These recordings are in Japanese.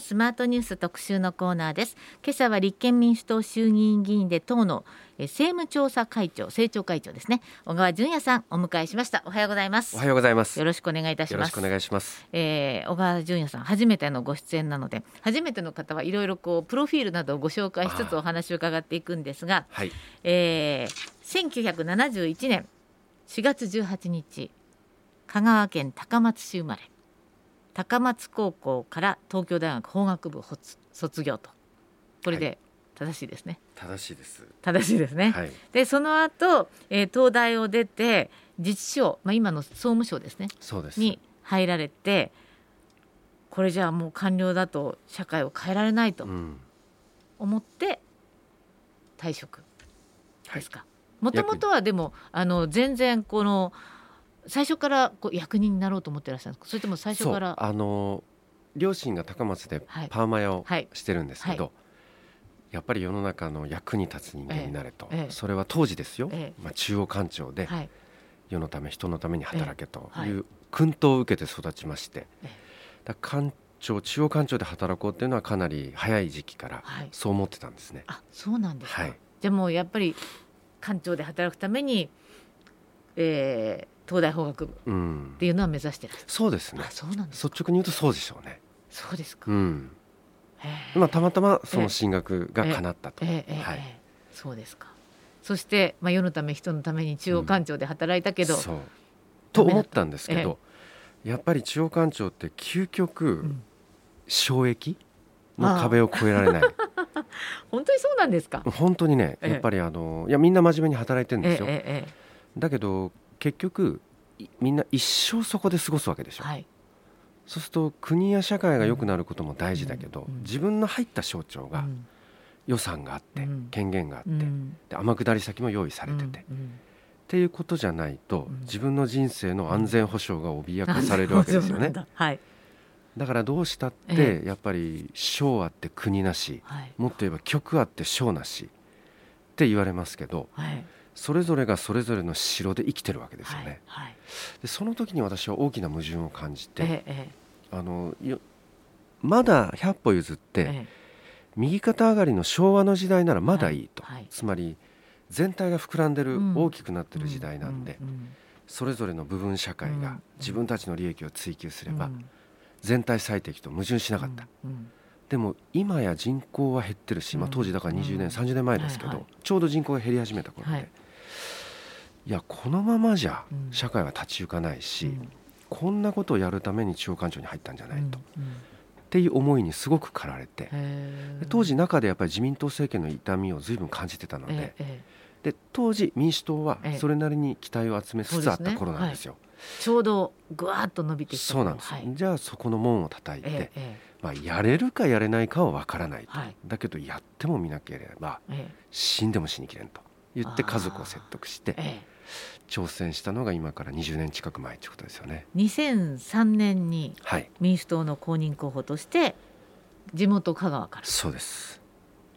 スマートニュース特集のコーナーです。今朝は立憲民主党衆議院議員で党の政務調査会長政調会長ですね。小川淳也さんお迎えしました。おはようございます。おはようございます。よろしくお願いいたします。よろしくお願いします。えー、小川淳也さん初めてのご出演なので初めての方はいろいろこうプロフィールなどをご紹介しつつお話を伺っていくんですが、はい、えー、1971年4月18日香川県高松市生まれ高松高校から東京大学法学部卒業と。これで正しいですね、はい、正しいです。正しいですね、はい、でその後、えー、東大を出て自治省、まあ、今の総務省ですね。そうです。に入られてこれじゃあもう官僚だと社会を変えられないと思って退職ですか。もともとはでもあの全然この最初からこう役人になろうと思ってらっしゃるんですか？それとも最初から？あの両親が高松でパーマ屋をしてるんですけど、はい。はい、やっぱり世の中の役に立つ人間になれと、ええ、それは当時ですよ、え、まあ、中央官庁で世のため人のために働けとい。う訓導を受けて育ちまして、だ官庁中央官庁で働こうっていうのはかなり早い時期からそう思ってたんですね。あそうなんですか、はい、じゃあもうやっぱり官庁で働くために、えー、東大法学部っていうのは目指してる、うん、そうですね。そうなん率直に言うとそうでしょうね。そうですか、うん、まあたまたまその進学が叶ったと、はい、そうですか。そして、まあ、世のため人のために中央官庁で働いたけど、うん、と思ったんですけど、やっぱり中央官庁って究極、障壁の壁を越えられない。本当にそうなんですか？本当にねやっぱりあのいやみんな真面目に働いてるんですよ、だけど結局みんな一生そこで過ごすわけでしょ、はい、そうすると国や社会が良くなることも大事だけど、うん、自分の入った省庁が予算があって、うん、権限があって、うん、で天下り先も用意されてて、っていうことじゃないと、自分の人生の安全保障が脅かされるわけですよね。はい、だからどうしたってやっぱり省あって国なし、もっと言えば局あって省なしって言われますけど、はいそれぞれがそれぞれの城で生きてるわけですよね。はいはい、でその時に私は大きな矛盾を感じて、ええ、あのまだ100歩譲って、え、右肩上がりの昭和の時代ならまだいいと、はい、つまり全体が膨らんでる、うん、大きくなってる時代なんで、うんうん、それぞれの部分社会が自分たちの利益を追求すれば、全体最適と矛盾しなかった。でも今や人口は減ってるし、まあ、当時だから20年、うん、30年前ですけど、はいはい、ちょうど人口が減り始めた頃で、はい、いやこのままじゃ社会は立ち行かないし、うん、こんなことをやるために中央官庁に入ったんじゃないと、うん、っていう思いにすごく駆られて。当時中でやっぱり自民党政権の痛みを随分感じてたのでで当時民主党はそれなりに期待を集めつつあった頃なんですよ。ちょうどぐわっと伸びてそうなんです、はい、じゃあそこの門を叩いて、まあ、やれるかやれないかは分からないと、はい、だけどやっても見なければ、死んでも死にきれんと言って家族を説得して、挑戦したのが今から20年近く前ということですよね。2003年に民主党の公認候補として地元香川から。そうです。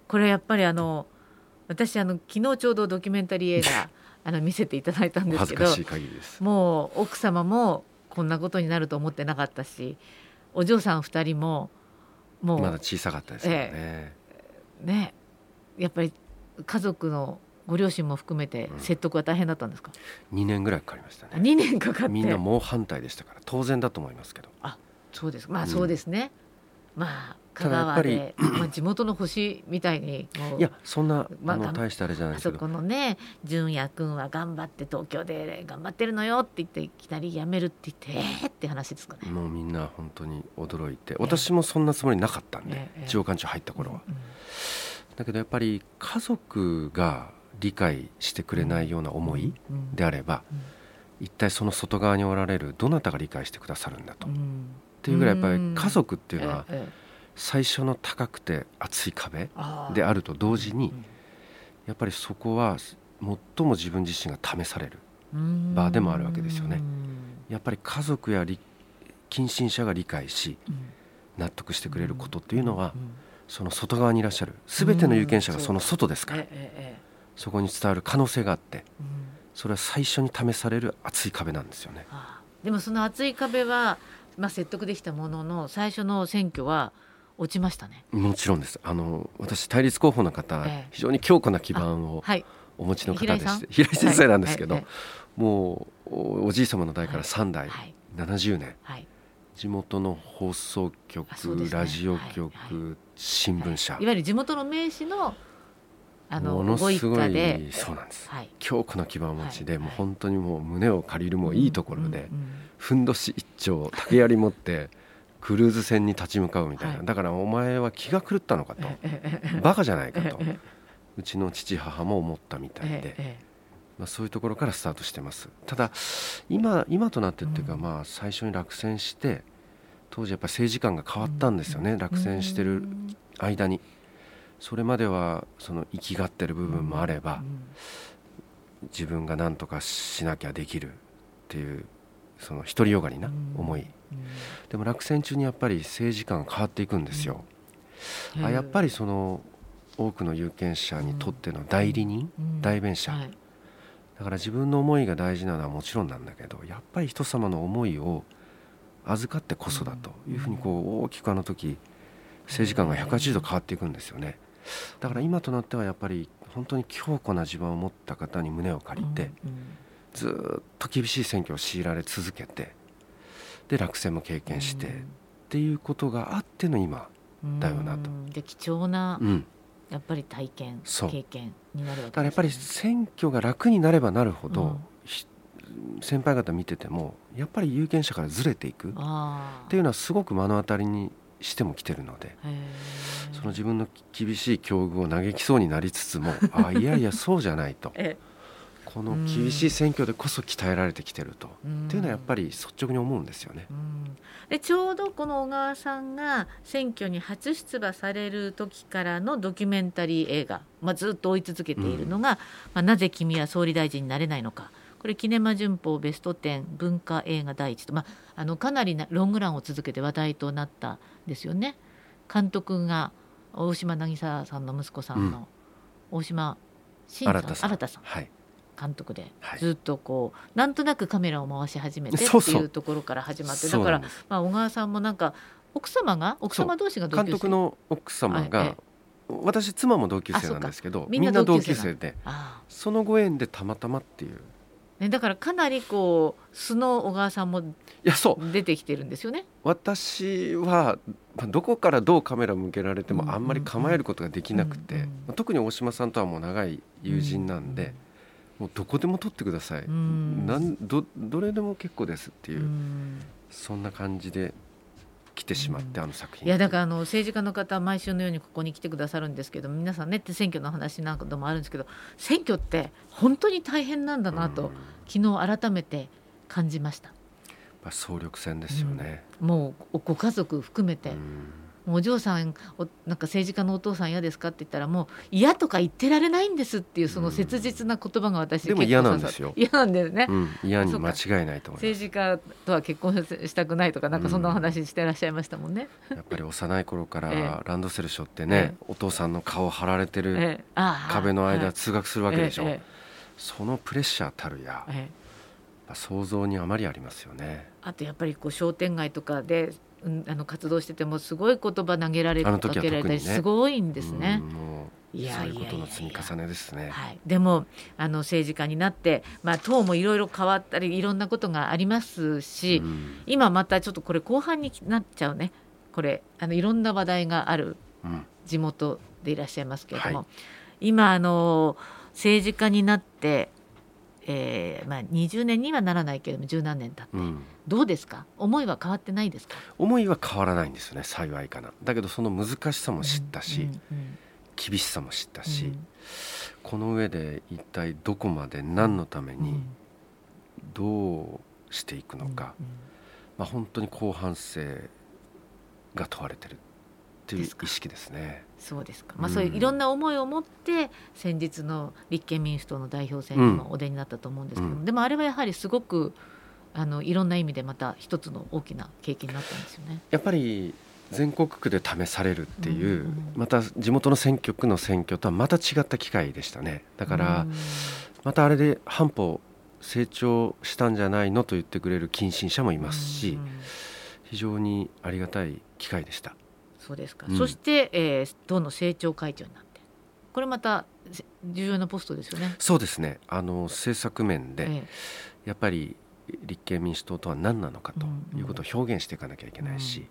これやっぱりあの私あの昨日ちょうどドキュメンタリー映画 あの見せていただいたんですけどもう奥様もこんなことになると思ってなかったしお嬢さん2人ももうまだ小さかったですよね。えー、ねやっぱり家族のご両親も含めて説得は大変だったんですか、うん、2年ぐらいかかりましたね。2年かかって。みんな猛反対でしたから当然だと思いますけど。あそうです。まあそうですね、うん、まあ香川で、まあ、地元の星みたいにいやそんな、まあ、の大したあれじゃないですけど。あそこのね純也君は頑張って東京で頑張ってるのよって言っていきなり辞めるって言ってえー、って話ですかね。もうみんな本当に驚いて。私もそんなつもりなかったんで、えー、中央官庁入った頃は、うんうん、だけどやっぱり家族が理解してくれないような思いであれば、一体その外側におられるどなたが理解してくださるんだと、っていうぐらいやっぱり家族っていうのは、えー最初の高くて厚い壁であると同時にやっぱりそこは最も自分自身が試される場でもあるわけですよね。やっぱり家族や近親者が理解し納得してくれることっていうのはその外側にいらっしゃる。全ての有権者がその外ですからそこに伝わる可能性があってそれは最初に試される厚い壁なんですよね。でもその厚い壁はまあ説得できたものの最初の選挙は落ちましたね。もちろんです。あの私対立候補の方、ええ、非常に強固な基盤をお持ちの方でして、平井先生なんですけど、はい、もうおじい様の代から3代、はい、70年、はい、地元の放送局、ね、ラジオ局、新聞社、いわゆる地元の名士のあのものすごいそうなんです、はい、強固な基盤を持ちで、はい、もう本当にもう胸を借りるもいいところで、うんうん、ふんどし一丁竹槍持ってクルーズ船に立ち向かうみたいな、はい、だからお前は気が狂ったのかと。バカじゃないかと。うちの父母も思ったみたいで、まあ、そういうところからスタートしてます。ただ今今となってっていうか、まあ最初に落選して当時やっぱり政治観が変わったんですよね、落選してる間に。それまではその生きがってる部分もあれば、自分が何とかしなきゃできるっていうその独りよがりな思い、でも落選中にやっぱり政治観が変わっていくんですよ。あやっぱりその多くの有権者にとっての代理人、代弁者、だから自分の思いが大事なのはもちろんなんだけどやっぱり人様の思いを預かってこそだというふうにこう大きくあの時政治観が180度変わっていくんですよね。だから今となってはやっぱり本当に強固な地盤を持った方に胸を借りて、ずっと厳しい選挙を強いられ続けてで落選も経験して、っていうことがあっての今だよなと。で貴重な、やっぱり体験経験になるわけね、だからやっぱり選挙が楽になればなるほど、先輩方見ててもやっぱり有権者からずれていく。っていうのはすごく目の当たりにしても来てるのでその自分の厳しい境遇を嘆きそうになりつつも あいやいやそうじゃないと。この厳しい選挙でこそ鍛えられてきてると、っていうのはやっぱり率直に思うんですよね。でちょうどこの小川さんが選挙に初出馬される時からのドキュメンタリー映画、まあ、ずっと追い続けているのが「うん、まあ、なぜ君は総理大臣になれないのか」これキネマ旬報ベスト10文化映画第一と、まあ、あのかなりなロングランを続けて話題となったんですよね。監督が大島渚さんの息子さんの大島新さん、新田さん、はい、監督で、ずっとこうなんとなくカメラを回し始めてっていうところから始まってだからまあ小川さんもなんか奥様が奥様同士が監督の奥様が、私妻も同級生なんですけどみんな同級生でそのご縁でたまたまっていうね、だからかなりこう素の小川さんも出てきてるんですよね。私はどこからどうカメラ向けられてもあんまり構えることができなくて、特に大島さんとはもう長い友人なんで、もうどこでも撮ってください、なんどどれでも結構ですっていう、そんな感じで来てしまって、あの作品。いやだからあの政治家の方毎週のようにここに来てくださるんですけど皆さんねって選挙の話なんかでもあるんですけど選挙って本当に大変なんだなと、昨日改めて感じました。総力戦ですよね、うん、もうご家族含めて、お嬢さんおなんか政治家のお父さん嫌ですかって言ったらもう嫌とか言ってられないんですっていうその切実な言葉が私でも嫌なんですよ。嫌なんですね、うん、嫌に間違いないと政治家とは結婚したくないとかなんかそんな話してらっしゃいましたもんね、うん、やっぱり幼い頃からランドセル背負ってね、ええ、お父さんの顔貼られてる壁の間通学するわけでしょ、え、そのプレッシャーたるや、想像にあまりありますよね。あとやっぱりこう商店街とかでうん、あの活動しててもすごい言葉投げられたかけられたりすごいんですね。いやそういうことの積み重ねですね。はい、でもあの政治家になって、まあ、党もいろいろ変わったりいろんなことがありますし、うん、今またちょっとこれ後半になっちゃうね。これあのいろんな話題がある地元でいらっしゃいますけれども、はい、今あの政治家になってえーまあ、20年にはならないけれども十何年経って、うん、どうですか？思いは変わってないですか？思いは変わらないんですね幸いかな。だけどその難しさも知ったし、うんうん。うん、厳しさも知ったし、うん、この上で一体どこまで何のためにどうしていくのか、うんうん、まあ、本当に後半生が問われてるっていう意識ですね。そうですか、まあ、そういういろんな思いを持って先日の立憲民主党の代表選にもお出になったと思うんですけども、うん、でもあれはやはりすごくあのいろんな意味でまた一つの大きな経験になったんですよね。やっぱり全国区で試されるっていう、うんうん、また地元の選挙区の選挙とはまた違った機会でしたね。だから、またあれで半歩成長したんじゃないのと言ってくれる近親者もいますし、非常にありがたい機会でした。そそうですか、うん、そして、えー、党の政調会長になって。これまた重要なポストですよね。そうですね。あの政策面で、ええ、やっぱり立憲民主党とは何なのかということを表現していかなきゃいけないし、うん。うん、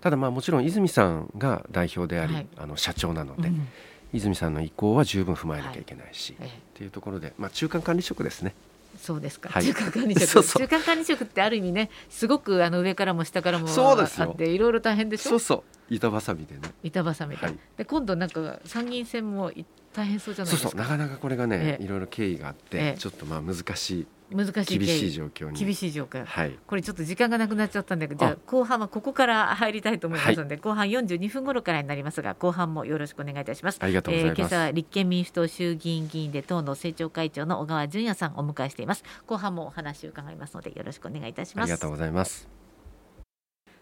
ただまあもちろん泉さんが代表であり、はい、あの社長なので、うん、泉さんの意向は十分踏まえなきゃいけないし、はい、っていうところで、まあ、中間管理職ですね。そうですか、はい、中間管理職。中間管理職ってある意味ねすごくあの上からも下からもあっていろいろ大変でしょ？そうそう。板挟みでね。板挟みで、はい、で今度なんか参議院選も大変そうじゃないですか。そうそう。なかなかこれがね、ええ、いろいろ経緯があって、え、ちょっとまあ難しい難しい厳しい状況に。厳しい状況、はい、これちょっと時間がなくなっちゃったんでじゃあ後半はここから入りたいと思いますので、はい、後半42分頃からになりますが後半もよろしくお願いいたします。ありがとうございます、えー、今朝は立憲民主党衆議院議員で党の政調会長の小川淳也さんをお迎えしています。後半もお話を伺いますのでよろしくお願いいたします。ありがとうございます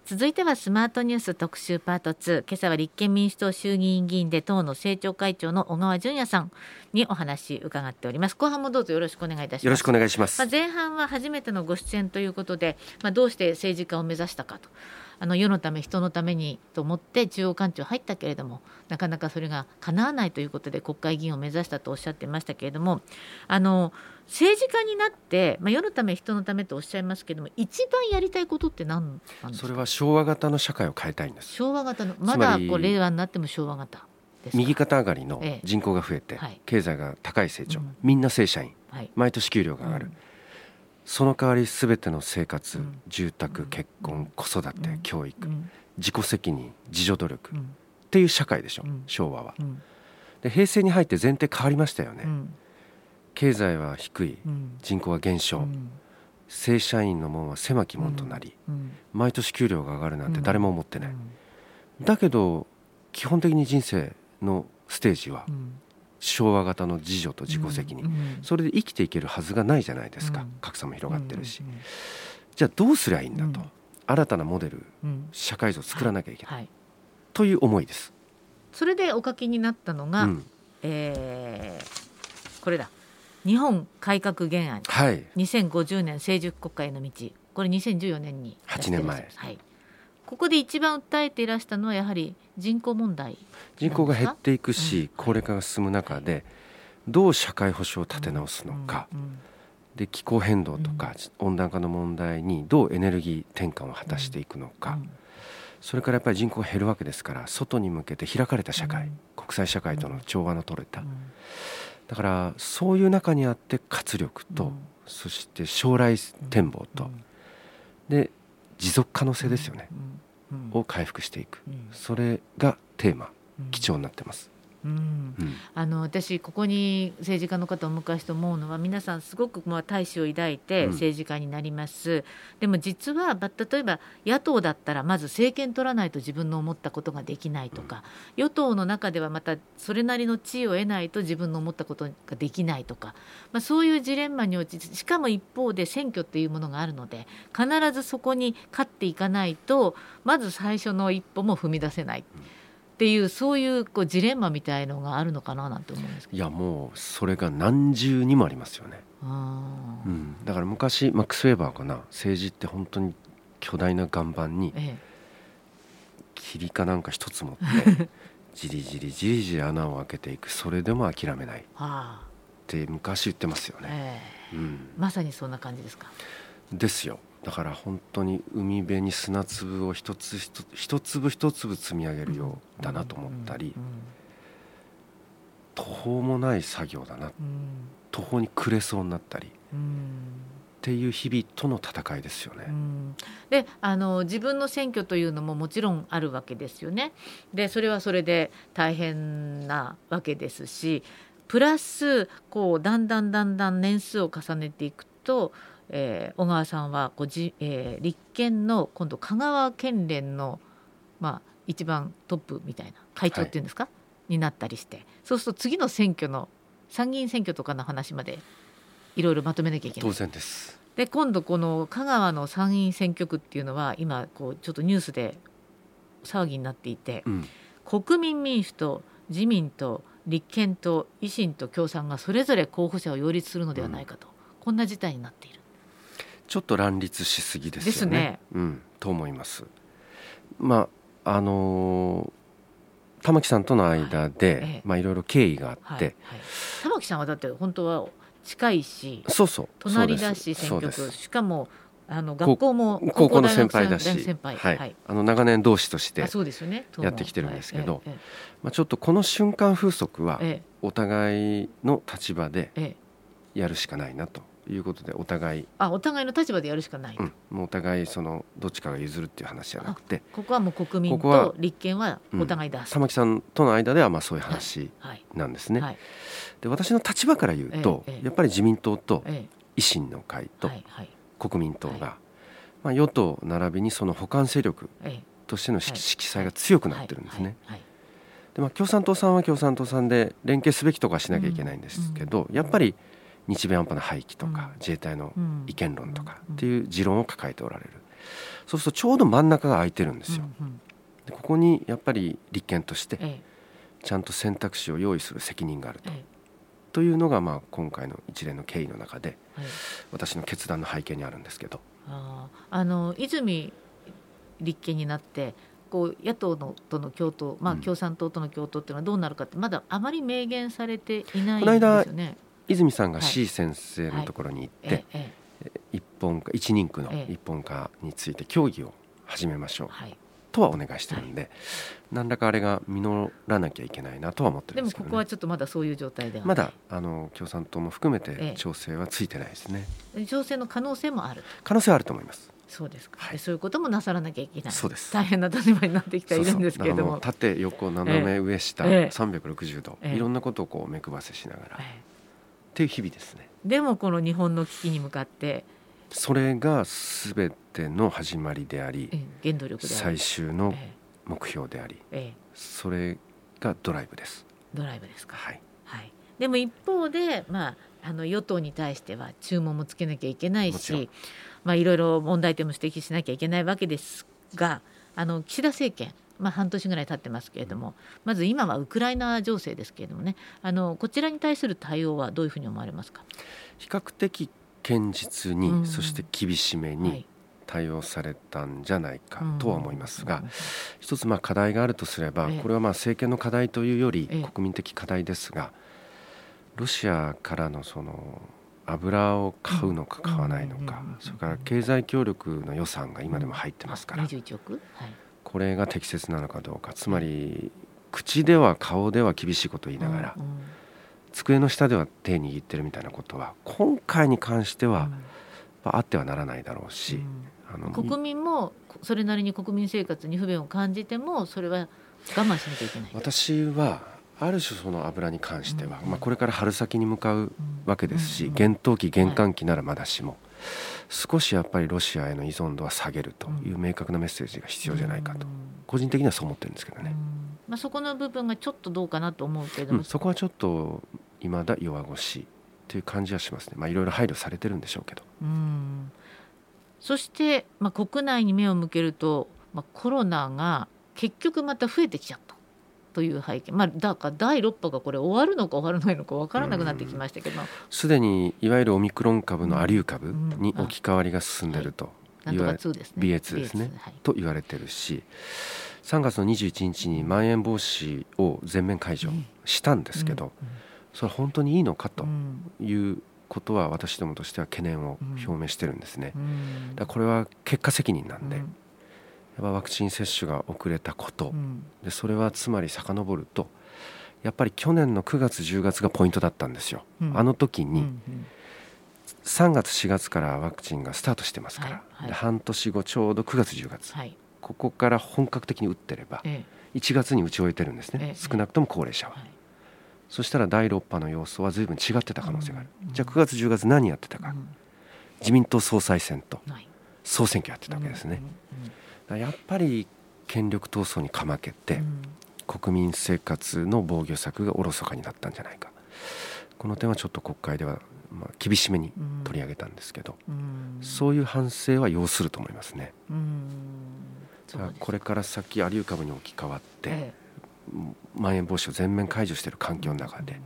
続いてはスマートニュース特集パート2今朝は立憲民主党衆議院議員で党の政調会長の小川淳也さんにお話伺っております。後半もどうぞよろしくお願いいたします。よろしくお願いします、まあ、前半は初めてのご出演ということで、まあ、どうして政治家を目指したかとあの世のため人のためにと思って中央官庁入ったけれどもなかなかそれが叶わないということで国会議員を目指したとおっしゃってましたけれどもあの政治家になって、まあ、世のため人のためとおっしゃいますけれども一番やりたいことって何なんですか？それは昭和型の社会を変えたいんです。昭和型のまだこう令和になっても昭和型右肩上がりの人口が増えて、ええ。経済が高い成長、うん、みんな正社員、はい、毎年給料が上がる、うんその代わり全ての生活、住宅結婚子育て、教育、自己責任自助努力、っていう社会でしょ、昭和は。で平成に入って前提変わりましたよね。経済は低い人口は減少、正社員の門は狭き門となり、毎年給料が上がるなんて誰も思ってない。だけど基本的に人生のステージは昭和型の自助と自己責任、うんうん、それで生きていけるはずがないじゃないですか、うん、格差も広がってるし、うんうん、じゃあどうすりゃいいんだと、新たなモデル、社会像を作らなきゃいけない、はい、という思いです。それでお書きになったのが、うん、えー、これだ。日本改革原案、はい、2050年成熟国会の道。これ2014年に8年前、はい、ここで一番訴えていらしたのはやはり人口問題人口が減っていくし、うん、高齢化が進む中でどう社会保障を立て直すのか、で気候変動とか温暖化の問題にどうエネルギー転換を果たしていくのか、それからやっぱり人口が減るわけですから外に向けて開かれた社会、国際社会との調和の取れた、だからそういう中にあって活力と、そして将来展望と、で持続可能性ですよね、を回復していく、それがテーマ、基調になってます。うん、あの私ここに政治家の方をお迎えして思うのは皆さんすごくまあ大志を抱いて政治家になります、うん、でも実は例えば野党だったらまず政権取らないと自分の思ったことができないとか、うん、与党の中ではまたそれなりの地位を得ないと自分の思ったことができないとか、まあ、そういうジレンマに陥ってしかも一方で選挙っていうものがあるので必ずそこに勝っていかないとまず最初の一歩も踏み出せない。うんっていうそういうこうジレンマみたいのがあるのかななんて思うんですけど。いやもうそれが何重にもありますよね、うん、だから昔マックス・ウェーバーかな。政治って本当に巨大な岩盤に霧かなんか一つ持って じりじりじりじり穴を開けていく。それでも諦めない。って昔言ってますよね、えー、うん、まさにそんな感じですか？ですよだから本当に海辺に砂粒を一つ一粒一粒積み上げるようだなと思ったり途方もない作業だな途方に暮れそうになったり。っていう日々との戦いですよね。であの自分の選挙というのももちろんあるわけですよね。でそれはそれで大変なわけですしプラスこうだんだんだんだん年数を重ねていくとえー、小川さんはこうじ、えー、立憲の今度香川県連の、まあ、一番トップみたいな会長っていうんですか、はい、になったりして。そうすると次の選挙の参議院選挙とかの話までいろいろまとめなきゃいけない。当然です。で今度この香川の参議院選挙区っていうのは今こうちょっとニュースで騒ぎになっていて、うん、国民民主と自民と立憲と維新と共産がそれぞれ候補者を擁立するのではないかと、うん、こんな事態になって。ちょっと乱立しすぎですよね。ね。うん、と思います。まああのー、玉木さんとの間で、はい、まあいろいろ経緯があって、はいはい、玉木さんはだって本当は近いしそうそう。隣だし選挙区。しかもあの学校も高校の先輩だし、はい、あの長年同志としてやってきてるんですけど、まあ、ちょっとこの瞬間風速はお互いの立場でやるしかないなということでお互い。あお互いの立場でやるしかない、うん、もうお互いそのどっちかが譲るっていう話じゃなくて。ここはもう国民と立憲はお互い出す、玉木さんとの間ではまあそういう話なんですね。はい。はい、で私の立場から言うと、やっぱり自民党と維新の会と国民党が、まあ、与党並びにその補完勢力としての色彩が強くなってるんですね。でまあ、共産党さんは共産党さんで連携すべきとかしなきゃいけないんですけど、やっぱり日米安保の廃棄とか、自衛隊の違憲論とかっていう持論を抱えておられる。そうするとちょうど真ん中が空いてるんですよ。でここにやっぱり立憲としてちゃんと選択肢を用意する責任があると。というのがまあ今回の一連の経緯の中で、私の決断の背景にあるんですけど。ああの泉立憲になってこう野党のとの共闘、まあ、共産党との共闘っていうのはどうなるかってまだあまり明言されていないんですよね。泉さんが C 先生のところに行って、一本化一人区の一本化について協議を始めましょう、とはお願いしてるんで、はい、何らかあれが実らなきゃいけないなとは思ってるんですけど、ね、でもここはちょっとまだそういう状態ではまだあの共産党も含めて調整はついてないですね、ええ、調整の可能性もある。可能性はあると思います。そうですか、はい、そういうこともなさらなきゃいけない。そうです。大変な立場になってきているんですけれども。縦横斜め上下、ええ、360度、いろんなことをこう目配せしながら、っていう日々ですね。でもこの日本の危機に向かってそれが全ての始まりであり、原動力最終の目標であり、それがドライブです。ドライブですか？はい、はい、でも一方でまああの与党に対しては注文もつけなきゃいけないしまあいろいろ問題点も指摘しなきゃいけないわけですがあの岸田政権まあ、半年ぐらい経ってますけれども、まず今はウクライナ情勢ですけれどもねあのこちらに対する対応はどういうふうに思われますか？比較的堅実に、うん、そして厳しめに対応されたんじゃないかとは思いますが、一つまあ課題があるとすれば、これはまあ政権の課題というより国民的課題ですが、ロシアからのその油を買うのか買わないのか、それから経済協力の予算が今でも入ってますから。21億、はいこれが適切なのかどうか。つまり口では顔では厳しいことを言いながら、うんうん、机の下では手握ってるみたいなことは今回に関しては、うん、あってはならないだろうし、あの国民もそれなりに国民生活に不便を感じてもそれは我慢しなきゃいけない。私はある種その油に関しては、まあ、これから春先に向かうわけですし、厳冬期厳寒期ならまだしも。少しやっぱりロシアへの依存度は下げるという明確なメッセージが必要じゃないかと、個人的にはそう思ってるんですけどね。まあ、そこの部分がちょっとどうかなと思うけども、うん、そこはちょっといまだ弱腰という感じはしますね、まあ、いろいろ配慮されてるんでしょうけど。うんそして、まあ、国内に目を向けると、まあ、コロナが結局また増えてきちゃった。という背景、まあ、だから第6波がこれ終わるのか終わらないのか分からなくなってきましたけど。すでにいわゆるオミクロン株のアリュー株に置き換わりが進んでいると。言われ、BA2 ですね、はい、と言われてるし。3月の21日にまん延防止を全面解除したんですけど、それ本当にいいのかということは私どもとしては懸念を表明してるんですね。だこれは結果責任なんで、やっぱワクチン接種が遅れたこと、うん、でそれはつまり遡るとやっぱり去年の9月10月がポイントだったんですよ、うん、あの時に3月4月からワクチンがスタートしてますから、はいはい、で半年後ちょうど9月10月、はい、ここから本格的に打ってれば、1月に打ち終えてるんですね、少なくとも高齢者は、はい、そしたら第6波の様相は随分違ってた可能性がある、じゃあ9月10月何やってたか、自民党総裁選と総選挙やってたわけですね。やっぱり権力闘争にかまけて、国民生活の防御策がおろそかになったんじゃないか。この点はちょっと国会ではまあ厳しめに取り上げたんですけど、そういう反省は要すると思いますね。これから先アリュー株に置き換わって、まん延防止を全面解除している環境の中で、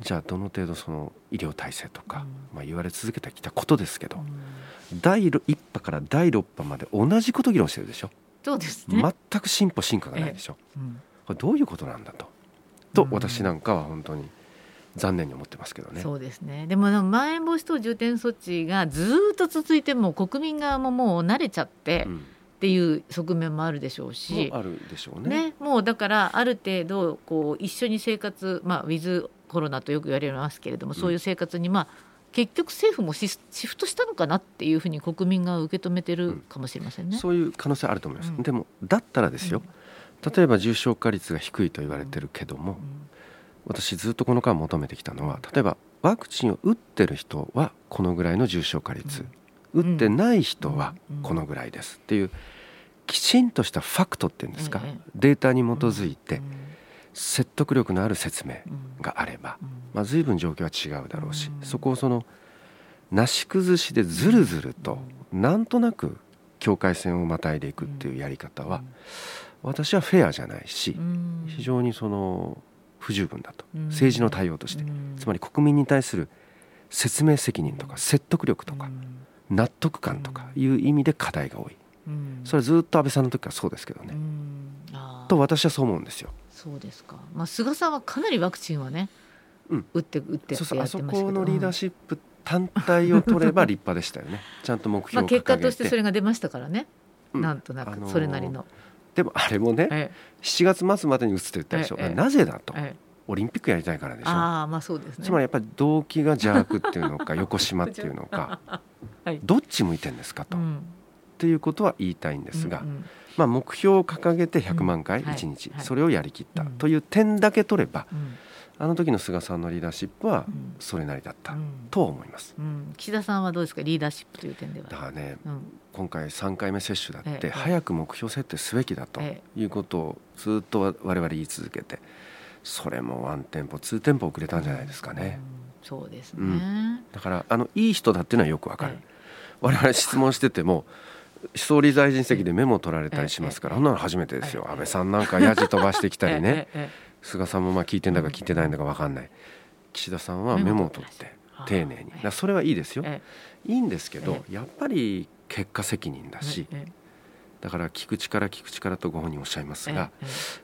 じゃあどの程度その医療体制とか、まあ、言われ続けてきたことですけど、第1波から第6波まで同じこと議論してるでしょ？そうですね。全く進歩進化がないでしょ、えうん、これどういうことなんだと？と私なんかは本当に残念に思ってますけどね。そうですね。でもまん延防止等重点措置がずっと続いても国民側ももう慣れちゃって、うん。っていう側面もあるでしょうし、あるでしょうね、ね、もうだからある程度こう一緒に生活、まあ、ウィズコロナとよく言われますけれども、そういう生活に、まあ、結局政府もシフトしたのかなっていうふうに国民が受け止めてるかもしれませんね、うん、そういう可能性あると思います、うん、でもだったらですよ、例えば重症化率が低いと言われてるけども、私ずっとこの間求めてきたのは例えばワクチンを打ってる人はこのぐらいの重症化率、打ってない人はこのぐらいです。っていうきちんとしたファクトっていうんですか、データに基づいて説得力のある説明があれば、まあ、随分状況は違うだろうし、そこをそのなし崩しでずるずるとなんとなく境界線をまたいでいくっていうやり方は私はフェアじゃないし非常にその不十分だと。政治の対応として。つまり国民に対する説明責任とか説得力とか納得感とかいう意味で課題が多い。それはずっと安倍さんの時からそうですけどねと私はそう思うんですよ。そうですか、まあ、菅さんはかなりワクチンはね、うん、打って打ってそうそうあそこのリーダーシップ単体を取れば立派でしたよね。ちゃんと目標まあ結果としてそれが出ましたからね、うん、なんとなくそれなりの。でもあれもね、ええ、7月末までに打つって言ったでしょ、ええ、なぜだと、ええ、オリンピックやりたいからでしょ。あまあそうですね。つまりやっぱり動機が邪悪っていうのか 横島っていうのか、はい、どっち向いてんですかと、うん、っていうことは言いたいんですが、うんうん。まあ、目標を掲げて100万回1日、うんはい、それをやりきったという点だけ取れば、うん、あの時の菅さんのリーダーシップはそれなりだったと思います、うん、岸田さんはどうですか？リーダーシップという点では。だからね、今回3回目接種だって、早く目標設定すべきだということをずっと我々言い続けてそれもワンテンポツーテンポ遅れたんじゃないですかね。そうですね、だからあのいい人だっていうのはよくわかる。我々質問してても総理大臣席でメモを取られたりしますから、そんなの初めてですよ、安倍さんなんかやじ飛ばしてきたりね、菅さんもまあ聞いてんだか聞いてないんだか分かんない、岸田さんはメモを取って丁寧に、それはいいですよ、いいんですけど、やっぱり結果責任だし、だから聞く力聞く力とご本人おっしゃいますが、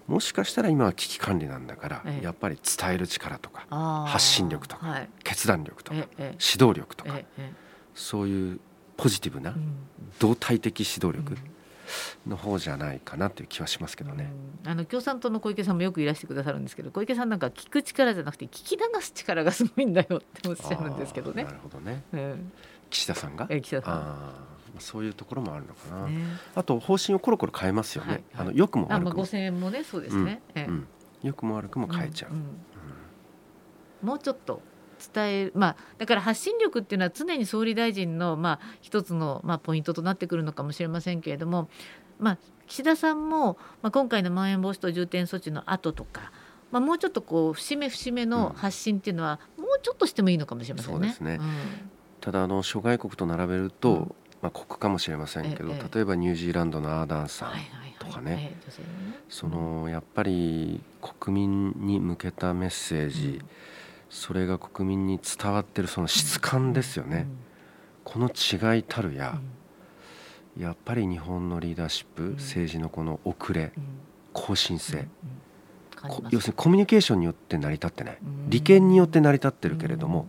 もしかしたら今は危機管理なんだから、やっぱり伝える力とか発信力とか、決断力とか、指導力とか、そういうポジティブな動体的指導力の方じゃないかなという気はしますけどね、あの共産党の小池さんもよくいらしてくださるんですけど小池さんなんか聞く力じゃなくて聞き流す力がすごいんだよっておっしゃるんですけどね。なるほどね、うん、岸田さんが？え岸田さん。あそういうところもあるのかな、ね、あと方針をコロコロ変えますよね、はいはい、あの良くも悪くも。あ、まあ、5000円もねそうですね、うん、えうん、良くも悪くも変えちゃう、うんうん、もうちょっと伝えまあ、だから発信力っていうのは常に総理大臣の、まあ、一つの、まあ、ポイントとなってくるのかもしれませんけれども、まあ、岸田さんも、まあ、今回のまん延防止等重点措置の後とか、まあ、もうちょっとこう節目節目の発信っていうのは、もうちょっとしてもいいのかもしれませんね。ね。うん、ただあの諸外国と並べると、うん、まあ、国かもしれませんけど、例えばニュージーランドのアーダーンさんとかね。そのやっぱり国民に向けたメッセージ、うんそれが国民に伝わってるその質感ですよね、この違いたるや、やっぱり日本のリーダーシップ、政治のこの遅れ、更新性、要するにコミュニケーションによって成り立ってない、利権によって成り立ってるけれども、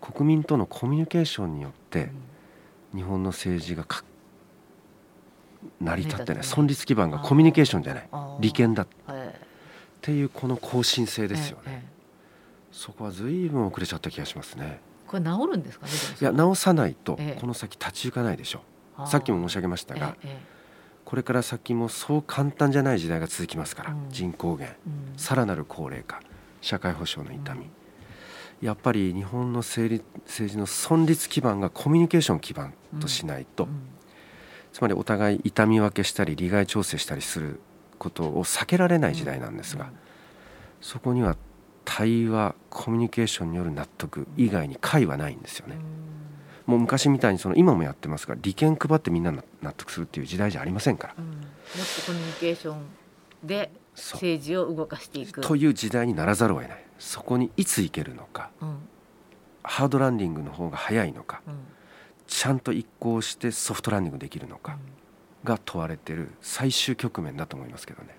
国民とのコミュニケーションによって日本の政治が成り立ってない。存立基盤がコミュニケーションじゃない。利権だ。っていうこの更新性ですよね。そこはずいぶん遅れちゃった気がしますね。これ治るんですかね。いや治さないとこの先立ち行かないでしょう。さっきも申し上げましたが、これから先もそう簡単じゃない時代が続きますから、うん、人口減、さらなる高齢化、社会保障の痛み。うん、やっぱり日本の政治政治の存立基盤がコミュニケーション基盤としないと、うん、つまりお互い痛み分けしたり利害調整したりすることを避けられない時代なんですが、そこには対話コミュニケーションによる納得以外に解はないんですよね。もう昔みたいにその今もやってますが利権配ってみんな納得するっていう時代じゃありませんから。うん、もっとコミュニケーションで政治を動かしていく。という時代にならざるを得ない。そこにいつ行けるのか、うん、ハードランディングの方が早いのか、うん、ちゃんと移行してソフトランディングできるのか、が問われている最終局面だと思いますけどね。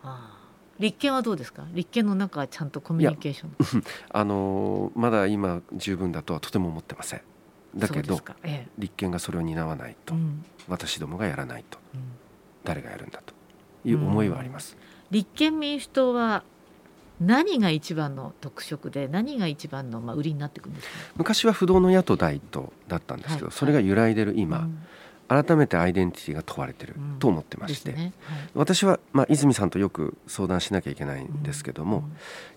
立憲はどうですか？立憲の中はちゃんとコミュニケーション。あのまだ今十分だとはとても思ってません。だけど、ええ、立憲がそれを担わないと、うん、私どもがやらないと、うん、誰がやるんだという思いはあります、立憲民主党は何が一番の特色で何が一番のまあ売りになってくるんですか？昔は不動の野党第一党だったんですけど、はい、それが揺らいでる今、うん改めてアイデンティティが問われてると思ってまして、うんね。はい、私は、まあ、泉さんとよく相談しなきゃいけないんですけども、うん、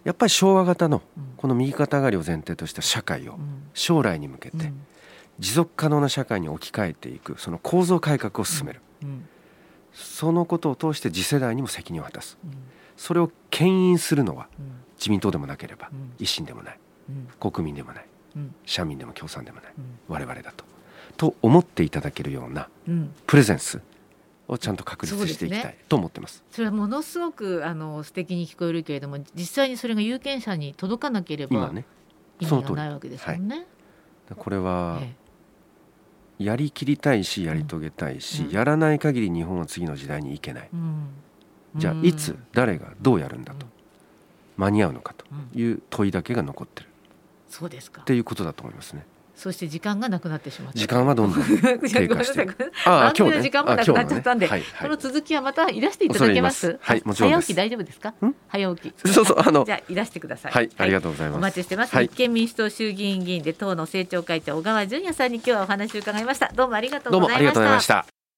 やっぱり昭和型のこの右肩上がりを前提とした社会を将来に向けて持続可能な社会に置き換えていくその構造改革を進める、うん、そのことを通して次世代にも責任を果たす、それを牽引するのは自民党でもなければ維新でもない、国民でもない、社民でも共産でもない、我々だと。と思っていただけるようなプレゼンスをちゃんと確立していきたいと思ってます。それはものすごくあの素敵に聞こえるけれども実際にそれが有権者に届かなければ今味がないわけですよね。はい、これは、やりきりたいしやり遂げたいし、うん、やらない限り日本は次の時代に行けない、うん、じゃあいつ誰がどうやるんだと、間に合うのかという問いだけが残ってる、そうですか。っていうことだと思いますね。そして時間がなくなってしまった。時間はどんどん 経過して。あ今日の時間もなくなっちゃったんで、ねはい はい、この続きはまたい。らしていただけます。はいもちろん早起き大丈夫ですか？早起き。そうそうあのじゃあいらしてください。はい、ありがとうございます。お待ちしてます、立憲民主党衆議院議員で党の政調会長小川淳也さんに今日はお話を伺いました。どうもありがとうございました